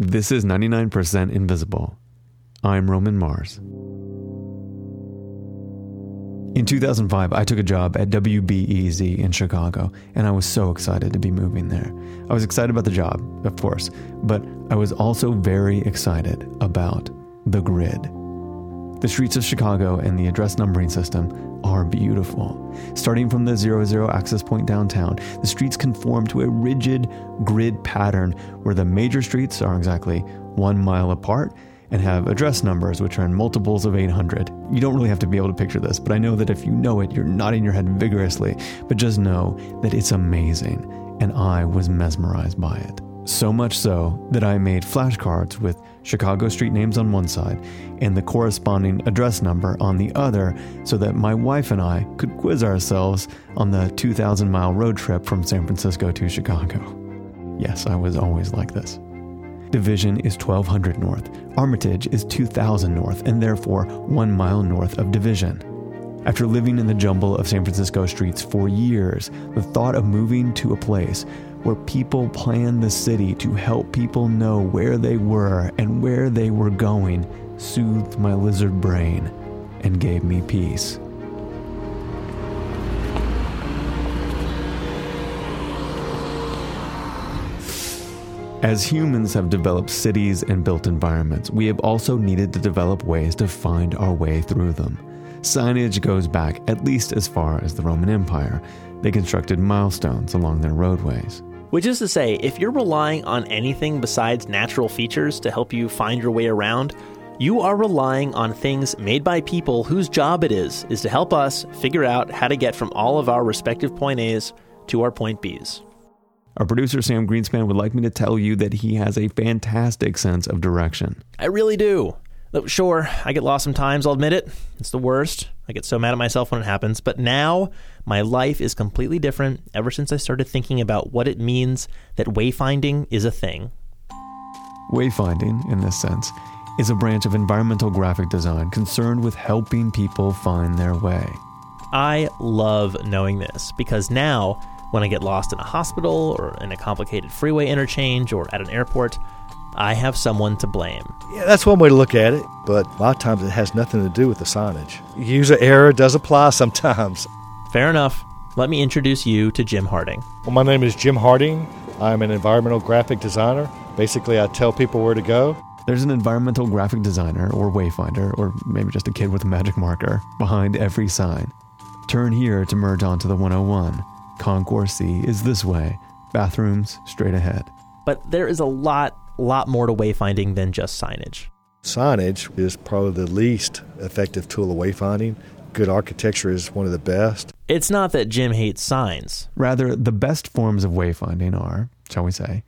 This is 99% Invisible. I'm Roman Mars. In 2005, I took a job at WBEZ in Chicago, and I was so excited to be moving there. I was excited about the job, of course, but I was also very excited about the grid. The streets of Chicago and the address numbering system are beautiful. Starting from the 00 access point downtown, the streets conform to a rigid grid pattern where the major streets are exactly one mile apart and have address numbers which are in multiples of 800. You don't really have to be able to picture this, but I know that if you know it, you're nodding your head vigorously. But just know that it's amazing, and I was mesmerized by it. So much so that I made flashcards with Chicago street names on one side and the corresponding address number on the other so that my wife and I could quiz ourselves on the 2,000 mile road trip from San Francisco to Chicago. Yes, I was always like this. Division is 1200 north, Armitage is 2000 north, and therefore one mile north of Division. After living in the jumble of San Francisco streets for years, the thought of moving to a place where people planned the city to help people know where they were and where they were going soothed my lizard brain and gave me peace. As humans have developed cities and built environments, we have also needed to develop ways to find our way through them. Signage goes back at least as far as the Roman Empire. They constructed milestones along their roadways. Which is to say, if you're relying on anything besides natural features to help you find your way around, you are relying on things made by people whose job it is is to help us figure out how to get from all of our respective point A's to our point B's. Our producer Sam Greenspan would like me to tell you that he has a fantastic sense of direction. I really do. Sure, I get lost sometimes, I'll admit it. It's the worst. I get so mad at myself when it happens. But now, my life is completely different ever since I started thinking about what it means that wayfinding is a thing. Wayfinding, in this sense, is a branch of environmental graphic design concerned with helping people find their way. I love knowing this because now, when I get lost in a hospital or in a complicated freeway interchange or at an airport, I have someone to blame. Yeah, that's one way to look at it, but a lot of times it has nothing to do with the signage. User error does apply sometimes. Fair enough. Let me introduce you to Jim Harding. Well, my name is Jim Harding. I'm an environmental graphic designer. Basically, I tell people where to go. There's an environmental graphic designer or wayfinder, or maybe just a kid with a magic marker, behind every sign. Turn here to merge onto the 101. Concourse C is this way. Bathrooms straight ahead. But there is a lot, lot more to wayfinding than just signage. Signage is probably the least effective tool of wayfinding. Good architecture is one of the best. It's not that Jim hates signs. Rather, the best forms of wayfinding are, shall we say,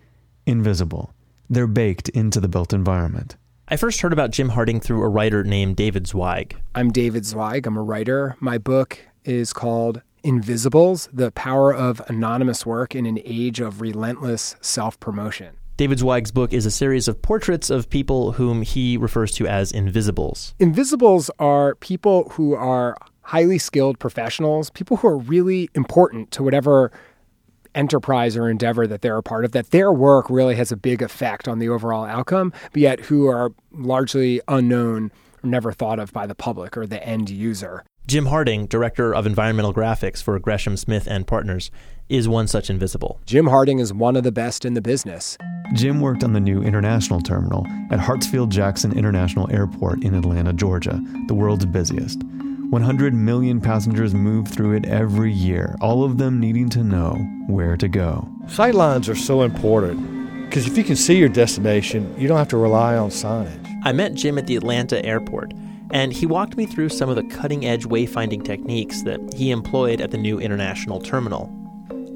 invisible. They're baked into the built environment. I first heard about Jim Harding through a writer named David Zweig. I'm David Zweig. I'm a writer. My book is called Invisibles The Power of Anonymous Work in an Age of Relentless Self Promotion. David Zweig's book is a series of portraits of people whom he refers to as invisibles. Invisibles are people who are highly skilled professionals, people who are really important to whatever enterprise or endeavor that they're a part of, that their work really has a big effect on the overall outcome, but yet who are largely unknown or never thought of by the public or the end user. Jim Harding, director of environmental graphics for Gresham Smith and Partners, is one such invisible. Jim Harding is one of the best in the business. Jim worked on the new international terminal at Hartsfield Jackson International Airport in Atlanta, Georgia, the world's busiest. 100 million passengers move through it every year, all of them needing to know where to go. Sightlines are so important because if you can see your destination, you don't have to rely on signage. I met Jim at the Atlanta airport, and he walked me through some of the cutting edge wayfinding techniques that he employed at the new international terminal.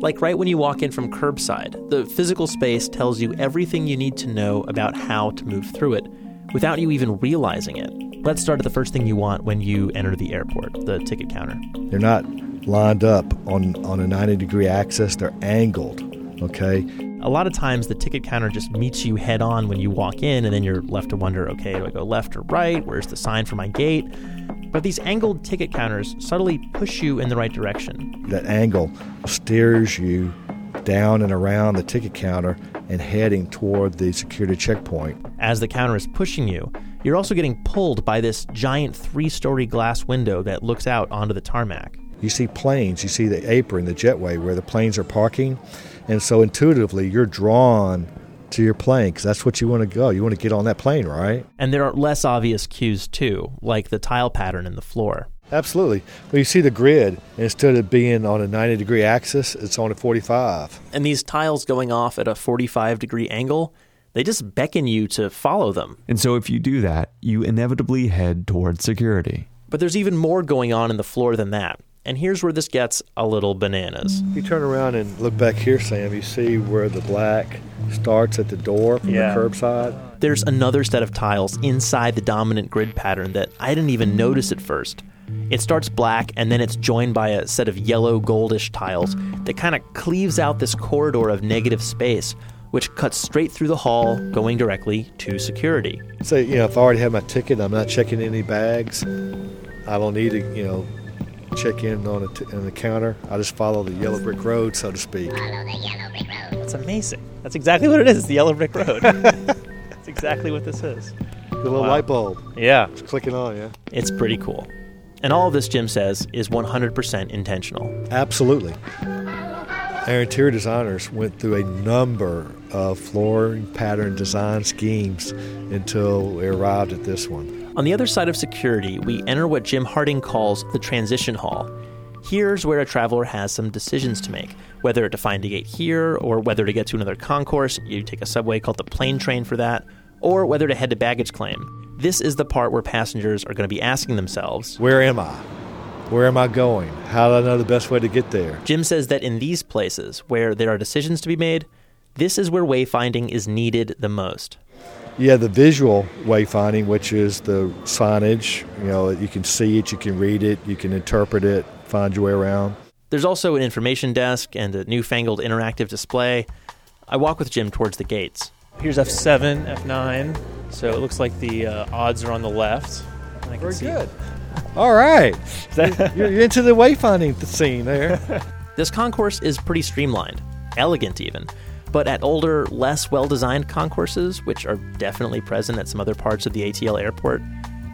Like right when you walk in from curbside, the physical space tells you everything you need to know about how to move through it without you even realizing it. Let's start at the first thing you want when you enter the airport the ticket counter. They're not lined up on, on a 90 degree axis, they're angled, okay? A lot of times the ticket counter just meets you head on when you walk in, and then you're left to wonder okay, do I go left or right? Where's the sign for my gate? But these angled ticket counters subtly push you in the right direction. That angle steers you down and around the ticket counter and heading toward the security checkpoint. As the counter is pushing you, you're also getting pulled by this giant three story glass window that looks out onto the tarmac. You see planes, you see the apron, the jetway where the planes are parking, and so intuitively you're drawn to your plane because that's what you want to go. You want to get on that plane, right? And there are less obvious cues too, like the tile pattern in the floor. Absolutely. Well, you see the grid, instead of being on a 90 degree axis, it's on a 45. And these tiles going off at a 45 degree angle, they just beckon you to follow them. And so if you do that, you inevitably head towards security. But there's even more going on in the floor than that. And here's where this gets a little bananas. You turn around and look back here, Sam, you see where the black starts at the door from Yeah. the curbside. There's another set of tiles inside the dominant grid pattern that I didn't even notice at first. It starts black and then it's joined by a set of yellow goldish tiles that kind of cleaves out this corridor of negative space, which cuts straight through the hall, going directly to security. Say, you know, if I already have my ticket, I'm not checking any bags. I don't need to, you know, check in on, a t- on the counter. I just follow the yellow brick road, so to speak. Follow the yellow brick road. That's amazing. That's exactly what it is. It's the yellow brick road. That's exactly what this is. The little Wow. light bulb Yeah. is clicking on, yeah. It's pretty cool. And all of this, Jim says, is 100% intentional. Absolutely. Our interior designers went through a number of flooring pattern design schemes until we arrived at this one. On the other side of security, we enter what Jim Harding calls the transition hall. Here's where a traveler has some decisions to make whether to find a gate here, or whether to get to another concourse. You take a subway called the plane train for that, or whether to head to baggage claim. This is the part where passengers are going to be asking themselves. Where am I? Where am I going? How do I know the best way to get there? Jim says that in these places where there are decisions to be made, this is where wayfinding is needed the most. Yeah, the visual wayfinding, which is the signage, you know, you can see it, you can read it, you can interpret it, find your way around. There's also an information desk and a newfangled interactive display. I walk with Jim towards the gates. Here's F7, F9. So it looks like the uh, odds are on the left. And I can see All right. you're, you're into the wayfinding scene there. This concourse is pretty streamlined, elegant even. But at older, less well designed concourses, which are definitely present at some other parts of the ATL airport,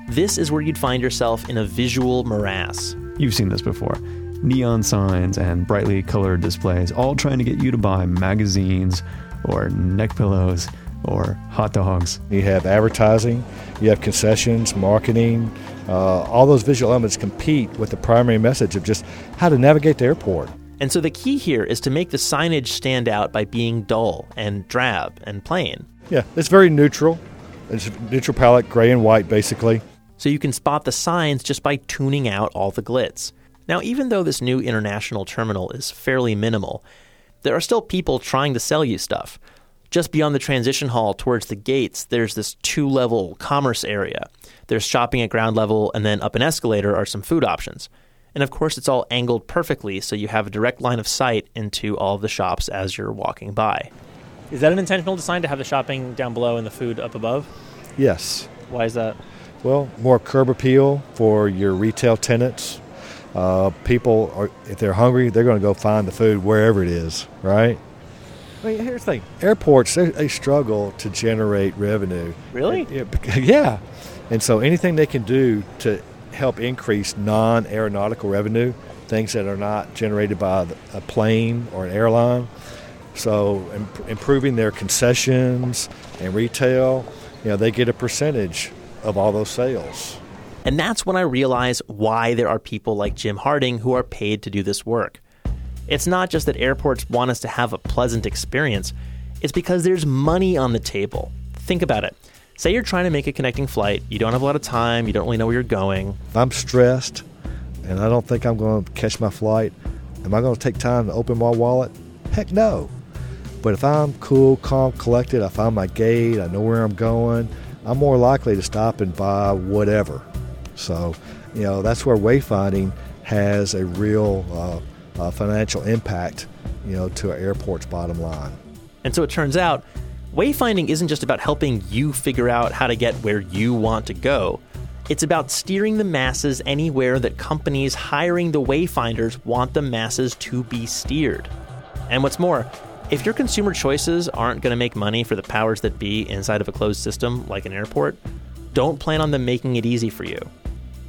this is where you'd find yourself in a visual morass. You've seen this before. Neon signs and brightly colored displays, all trying to get you to buy magazines or neck pillows or hot dogs. You have advertising, you have concessions, marketing. Uh, all those visual elements compete with the primary message of just how to navigate the airport. And so the key here is to make the signage stand out by being dull and drab and plain. Yeah, it's very neutral. It's a neutral palette, gray and white, basically. so you can spot the signs just by tuning out all the glitz. Now, even though this new international terminal is fairly minimal, there are still people trying to sell you stuff. Just beyond the transition hall towards the gates, there's this two level commerce area. There's shopping at ground level, and then up an escalator are some food options. And of course, it's all angled perfectly so you have a direct line of sight into all of the shops as you're walking by. Is that an intentional design to have the shopping down below and the food up above? Yes. Why is that? Well, more curb appeal for your retail tenants. Uh, people are, if they're hungry, they're going to go find the food wherever it is, right? I mean, here's the thing: airports they, they struggle to generate revenue. Really? Yeah, bec- yeah. And so anything they can do to help increase non-aeronautical revenue, things that are not generated by a plane or an airline, so im- improving their concessions and retail, you know, they get a percentage of all those sales. And that's when I realize why there are people like Jim Harding who are paid to do this work. It's not just that airports want us to have a pleasant experience, it's because there's money on the table. Think about it. Say you're trying to make a connecting flight, you don't have a lot of time, you don't really know where you're going. I'm stressed and I don't think I'm going to catch my flight, am I going to take time to open my wallet? Heck no. But if I'm cool, calm, collected, I find my gate, I know where I'm going, I'm more likely to stop and buy whatever. So, you know, that's where wayfinding has a real uh, uh, financial impact, you know, to an airport's bottom line. And so it turns out, wayfinding isn't just about helping you figure out how to get where you want to go. It's about steering the masses anywhere that companies hiring the wayfinders want the masses to be steered. And what's more, If your consumer choices aren't going to make money for the powers that be inside of a closed system like an airport, don't plan on them making it easy for you.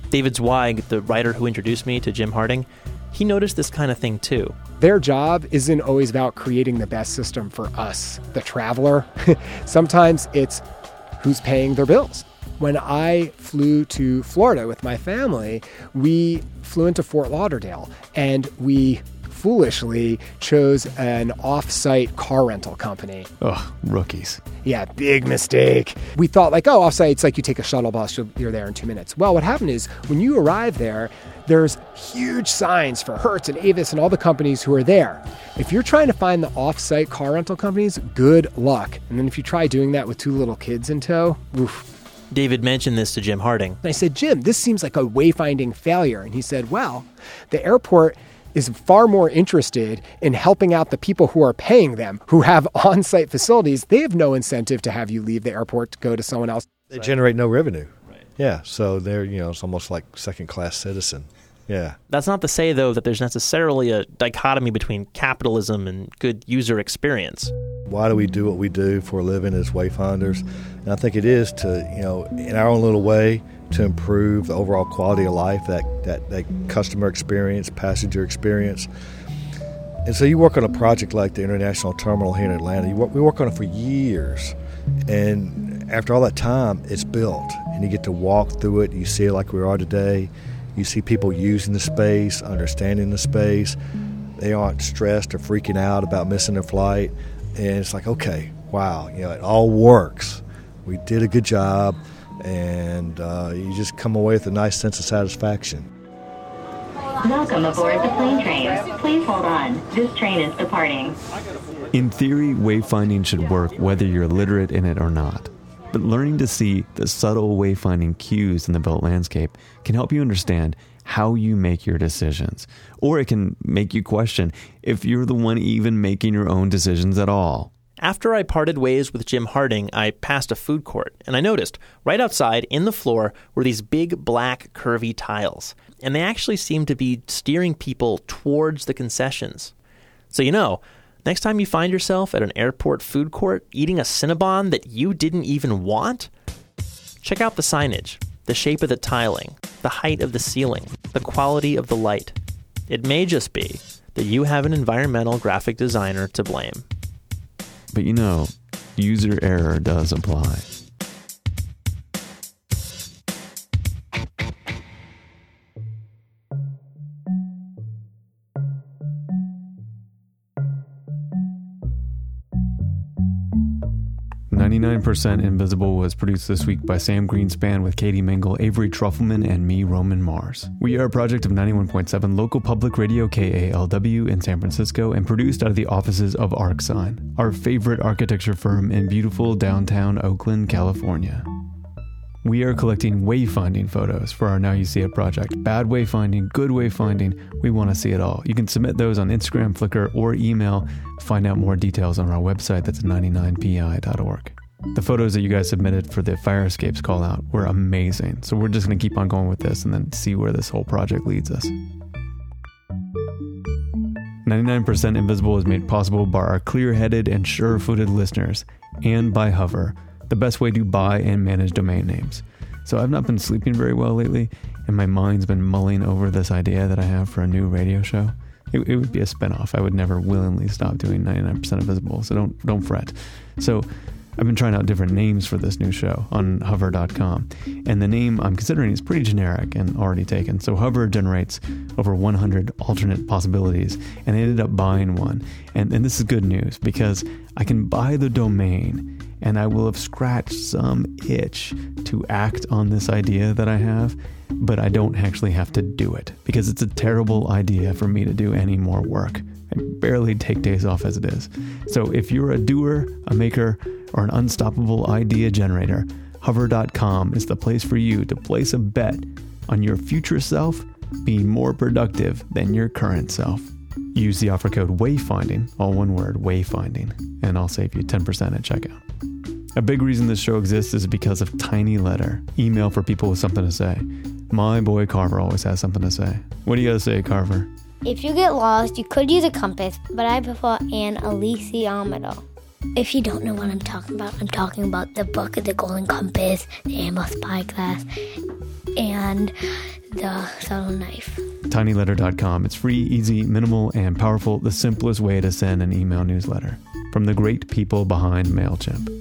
David Zweig, the writer who introduced me to Jim Harding, he noticed this kind of thing too. Their job isn't always about creating the best system for us, the traveler. Sometimes it's who's paying their bills. When I flew to Florida with my family, we flew into Fort Lauderdale and we foolishly chose an off-site car rental company. Ugh, rookies. Yeah, big mistake. We thought like, oh, offsite, it's like you take a shuttle bus, you're there in two minutes. Well, what happened is when you arrive there, there's huge signs for Hertz and Avis and all the companies who are there. If you're trying to find the off-site car rental companies, good luck. And then if you try doing that with two little kids in tow, oof. David mentioned this to Jim Harding. And I said, Jim, this seems like a wayfinding failure. And he said, well, the airport is far more interested in helping out the people who are paying them, who have on site facilities. They have no incentive to have you leave the airport to go to someone else. They generate no revenue. Right. Yeah, so they're, you know, it's almost like second class citizen. Yeah. That's not to say, though, that there's necessarily a dichotomy between capitalism and good user experience. Why do we do what we do for a living as wayfinders? And I think it is to, you know, in our own little way, to improve the overall quality of life, that, that, that customer experience, passenger experience. And so you work on a project like the International Terminal here in Atlanta. Work, we work on it for years. And after all that time, it's built. And you get to walk through it. You see it like we are today. You see people using the space, understanding the space. They aren't stressed or freaking out about missing their flight. And it's like, okay, wow, you know, it all works. We did a good job and uh, you just come away with a nice sense of satisfaction. Welcome aboard the plane train. Please hold on. This train is departing. In theory, wayfinding should work whether you're literate in it or not. But learning to see the subtle wayfinding cues in the built landscape can help you understand how you make your decisions. Or it can make you question if you're the one even making your own decisions at all. After I parted ways with Jim Harding, I passed a food court, and I noticed right outside in the floor were these big black curvy tiles, and they actually seemed to be steering people towards the concessions. So, you know, next time you find yourself at an airport food court eating a Cinnabon that you didn't even want, check out the signage, the shape of the tiling, the height of the ceiling, the quality of the light. It may just be that you have an environmental graphic designer to blame. But you know, user error does apply. 99% Invisible was produced this week by Sam Greenspan with Katie Mingle, Avery Trufelman, and me, Roman Mars. We are a project of 91.7 local public radio KALW in San Francisco and produced out of the offices of Arcsine, our favorite architecture firm in beautiful downtown Oakland, California. We are collecting wayfinding photos for our Now You See It project. Bad wayfinding, good wayfinding, we want to see it all. You can submit those on Instagram, Flickr, or email. Find out more details on our website that's 99pi.org. The photos that you guys submitted for the fire escapes call out were amazing. So we're just going to keep on going with this and then see where this whole project leads us. 99% Invisible is made possible by our clear headed and sure footed listeners and by Hover, the best way to buy and manage domain names. So I've not been sleeping very well lately, and my mind's been mulling over this idea that I have for a new radio show. It, it would be a spinoff. I would never willingly stop doing 99% Invisible, so don't don't fret. So I've been trying out different names for this new show on hover.com. And the name I'm considering is pretty generic and already taken. So Hover generates over 100 alternate possibilities and I ended up buying one. And, and this is good news because I can buy the domain and I will have scratched some itch to act on this idea that I have, but I don't actually have to do it because it's a terrible idea for me to do any more work. I barely take days off as it is. So if you're a doer, a maker, or an unstoppable idea generator, hover.com is the place for you to place a bet on your future self being more productive than your current self. Use the offer code WAYFINDING, all one word, WAYFINDING, and I'll save you 10% at checkout. A big reason this show exists is because of Tiny Letter, email for people with something to say. My boy Carver always has something to say. What do you got to say, Carver? If you get lost, you could use a compass, but I prefer an alethiometer. If you don't know what I'm talking about, I'm talking about the book of the Golden Compass, the Amber Spyglass, and the subtle knife. tinyletter.com. It's free, easy, minimal, and powerful, the simplest way to send an email newsletter from the great people behind MailChimp.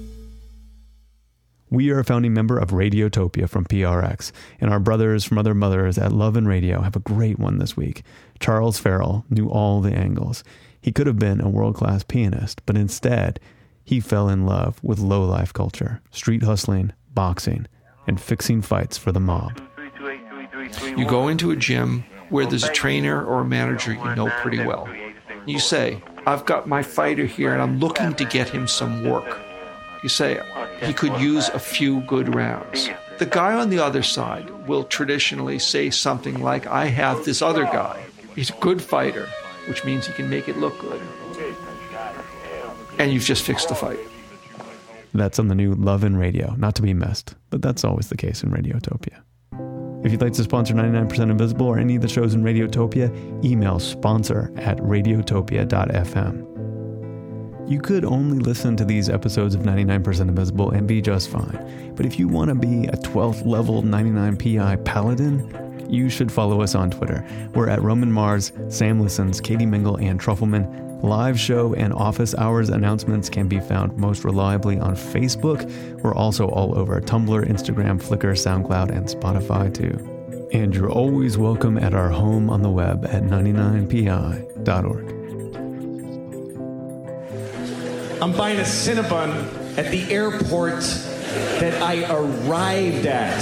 We are a founding member of Radiotopia from PRX, and our brothers from other mothers at Love and Radio have a great one this week. Charles Farrell knew all the angles. He could have been a world class pianist, but instead, he fell in love with low life culture, street hustling, boxing, and fixing fights for the mob. You go into a gym where there's a trainer or a manager you know pretty well. You say, I've got my fighter here and I'm looking to get him some work. You say, he could use a few good rounds. The guy on the other side will traditionally say something like, I have this other guy. He's a good fighter, which means he can make it look good. And you've just fixed the fight. That's on the new Love and Radio, not to be missed, but that's always the case in Radiotopia. If you'd like to sponsor 99% Invisible or any of the shows in Radiotopia, email sponsor at radiotopia.fm. You could only listen to these episodes of 99% Invisible and be just fine. But if you want to be a 12th level 99PI paladin, you should follow us on Twitter. We're at Roman Mars, Sam Listens, Katie Mingle, and Trufelman. Live show and office hours announcements can be found most reliably on Facebook. We're also all over Tumblr, Instagram, Flickr, SoundCloud, and Spotify too. And you're always welcome at our home on the web at 99pi.org. I'm buying a Cinnabon at the airport that I arrived at.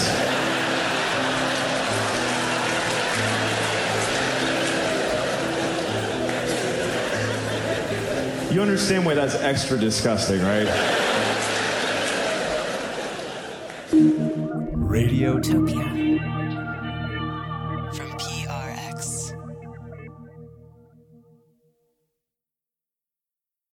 You understand why that's extra disgusting, right? Radiotopia.